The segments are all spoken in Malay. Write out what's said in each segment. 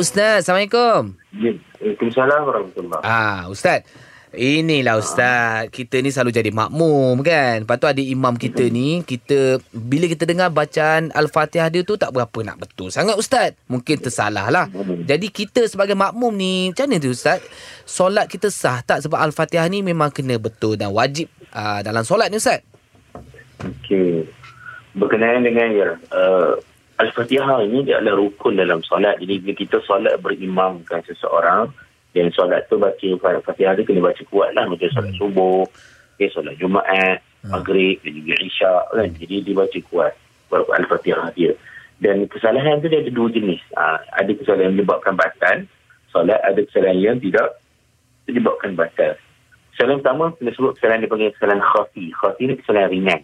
Ustaz, Assalamualaikum. Waalaikumsalam warahmatullahi Ah, Ustaz. Inilah Ustaz, kita ni selalu jadi makmum kan. Lepas tu ada imam kita ni, kita bila kita dengar bacaan Al-Fatihah dia tu tak berapa nak betul sangat Ustaz. Mungkin tersalah lah. Jadi kita sebagai makmum ni, macam mana tu Ustaz? Solat kita sah tak? Sebab Al-Fatihah ni memang kena betul dan wajib uh, dalam solat ni Ustaz. Okey. Berkenaan dengan ya, uh, Al-Fatihah ini dia adalah rukun dalam solat. Jadi bila kita solat berimamkan seseorang, dan solat tu baca Al-Fatihah dia kena baca kuat lah. Macam solat subuh, okay, solat Jumaat, Maghrib dan juga Isyak kan. Jadi dia baca kuat Al-Fatihah dia. Dan kesalahan tu dia ada dua jenis. Uh, ada kesalahan yang menyebabkan batal. Solat ada kesalahan yang tidak menyebabkan batal. Kesalahan pertama, kena sebut kesalahan dia panggil kesalahan khafi. Khafi ni kesalahan ringan.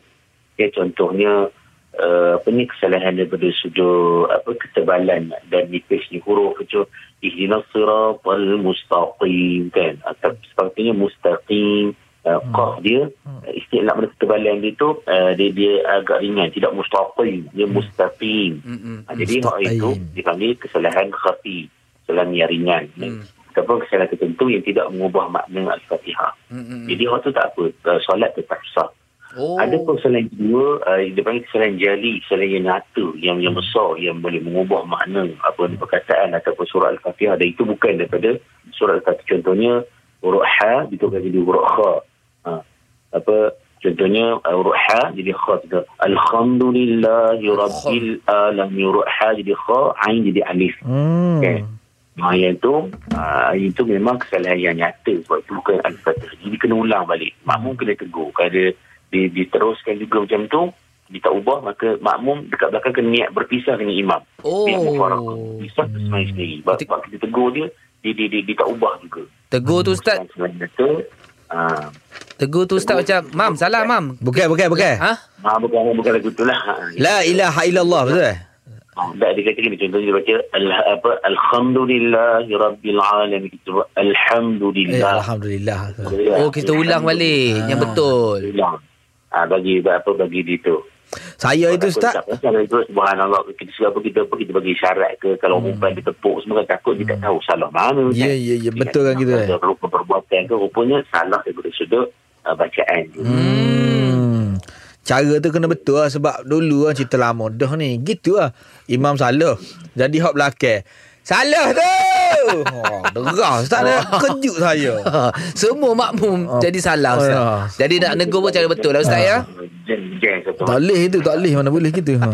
Okay, contohnya, uh, apa ni kesalahan daripada sudut apa ketebalan dan nipisnya huruf macam ihdinas siratal mustaqim kan atau sepertinya mustaqim uh, hmm. qaf dia uh, istilah pada ketebalan dia tu uh, dia dia agak ringan tidak mustaqim dia hmm. mustaqim hmm. uh, jadi hak itu dipanggil kesalahan khafi kesalahan yang ringan hmm. ataupun kesalahan tertentu yang tidak mengubah makna al-fatihah hmm. jadi hak tu tak apa uh, solat tetap sah Oh. Ada pun kesalahan kedua, uh, dia panggil kesalahan jali, kesalahan yang nyata, yang, yang besar, yang boleh mengubah makna apa perkataan ataupun surah Al-Fatihah. Dan itu bukan daripada surah Al-Fatihah. Contohnya, huruf ha, ditukar jadi huruf kha. Ha. Apa, contohnya, uh, huruf ha, jadi kha. Juga. Alhamdulillah, Rabbil alam, huruf ha, jadi kha, ain jadi alif. Hmm. Okay. Ha, yang itu, uh, itu memang kesalahan yang nyata. Sebab itu bukan Al-Fatihah. Jadi kena ulang balik. Makmum kena tegur. Kalau di, diteruskan juga macam tu dia tak ubah maka makmum dekat belakang kena niat berpisah dengan imam. Oh. niat mufarakah pisah hmm. sendiri sendiri sebab, sebab kita tegur dia dia, dia, dia, dia tak ubah juga. Tegur tu ustaz? Ha. Tegur tu ustaz macam Mam salah mam. Bukan bukan bukan. Ha? Ha, bukan bukan lagu tu lah. La ilaha illallah betul eh? Tak dia kata gini contohnya dia baca al, apa alhamdulillah rabbil alamin. Kita alhamdulillah. Eh, alhamdulillah. Oh kita ulang balik. Ha. yang betul. ulang ha, bagi apa bagi dia tu saya itu ustaz kalau itu subhanallah kita siapa kita apa kita bagi syarat ke kalau hmm. umpan dia tepuk semua kan takut hmm. dia tak tahu salah mana ya ya ya betul kan kita eh. rupa perbuatan ke rupanya salah daripada sudut uh, bacaan hmm. Cara tu kena betul lah sebab dulu lah cerita lama dah ni. Gitu lah. Imam salah. Jadi hak belakang. Salah tu. Oh, derah Ustaz oh. kejut saya. Semua makmum oh. jadi salah Ustaz. Oh, ya. Jadi nak negur pun cara betul lah Ustaz ya. Tak boleh itu, tak boleh mana boleh gitu. Ha.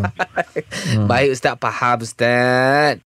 Baik Ustaz, faham Ustaz.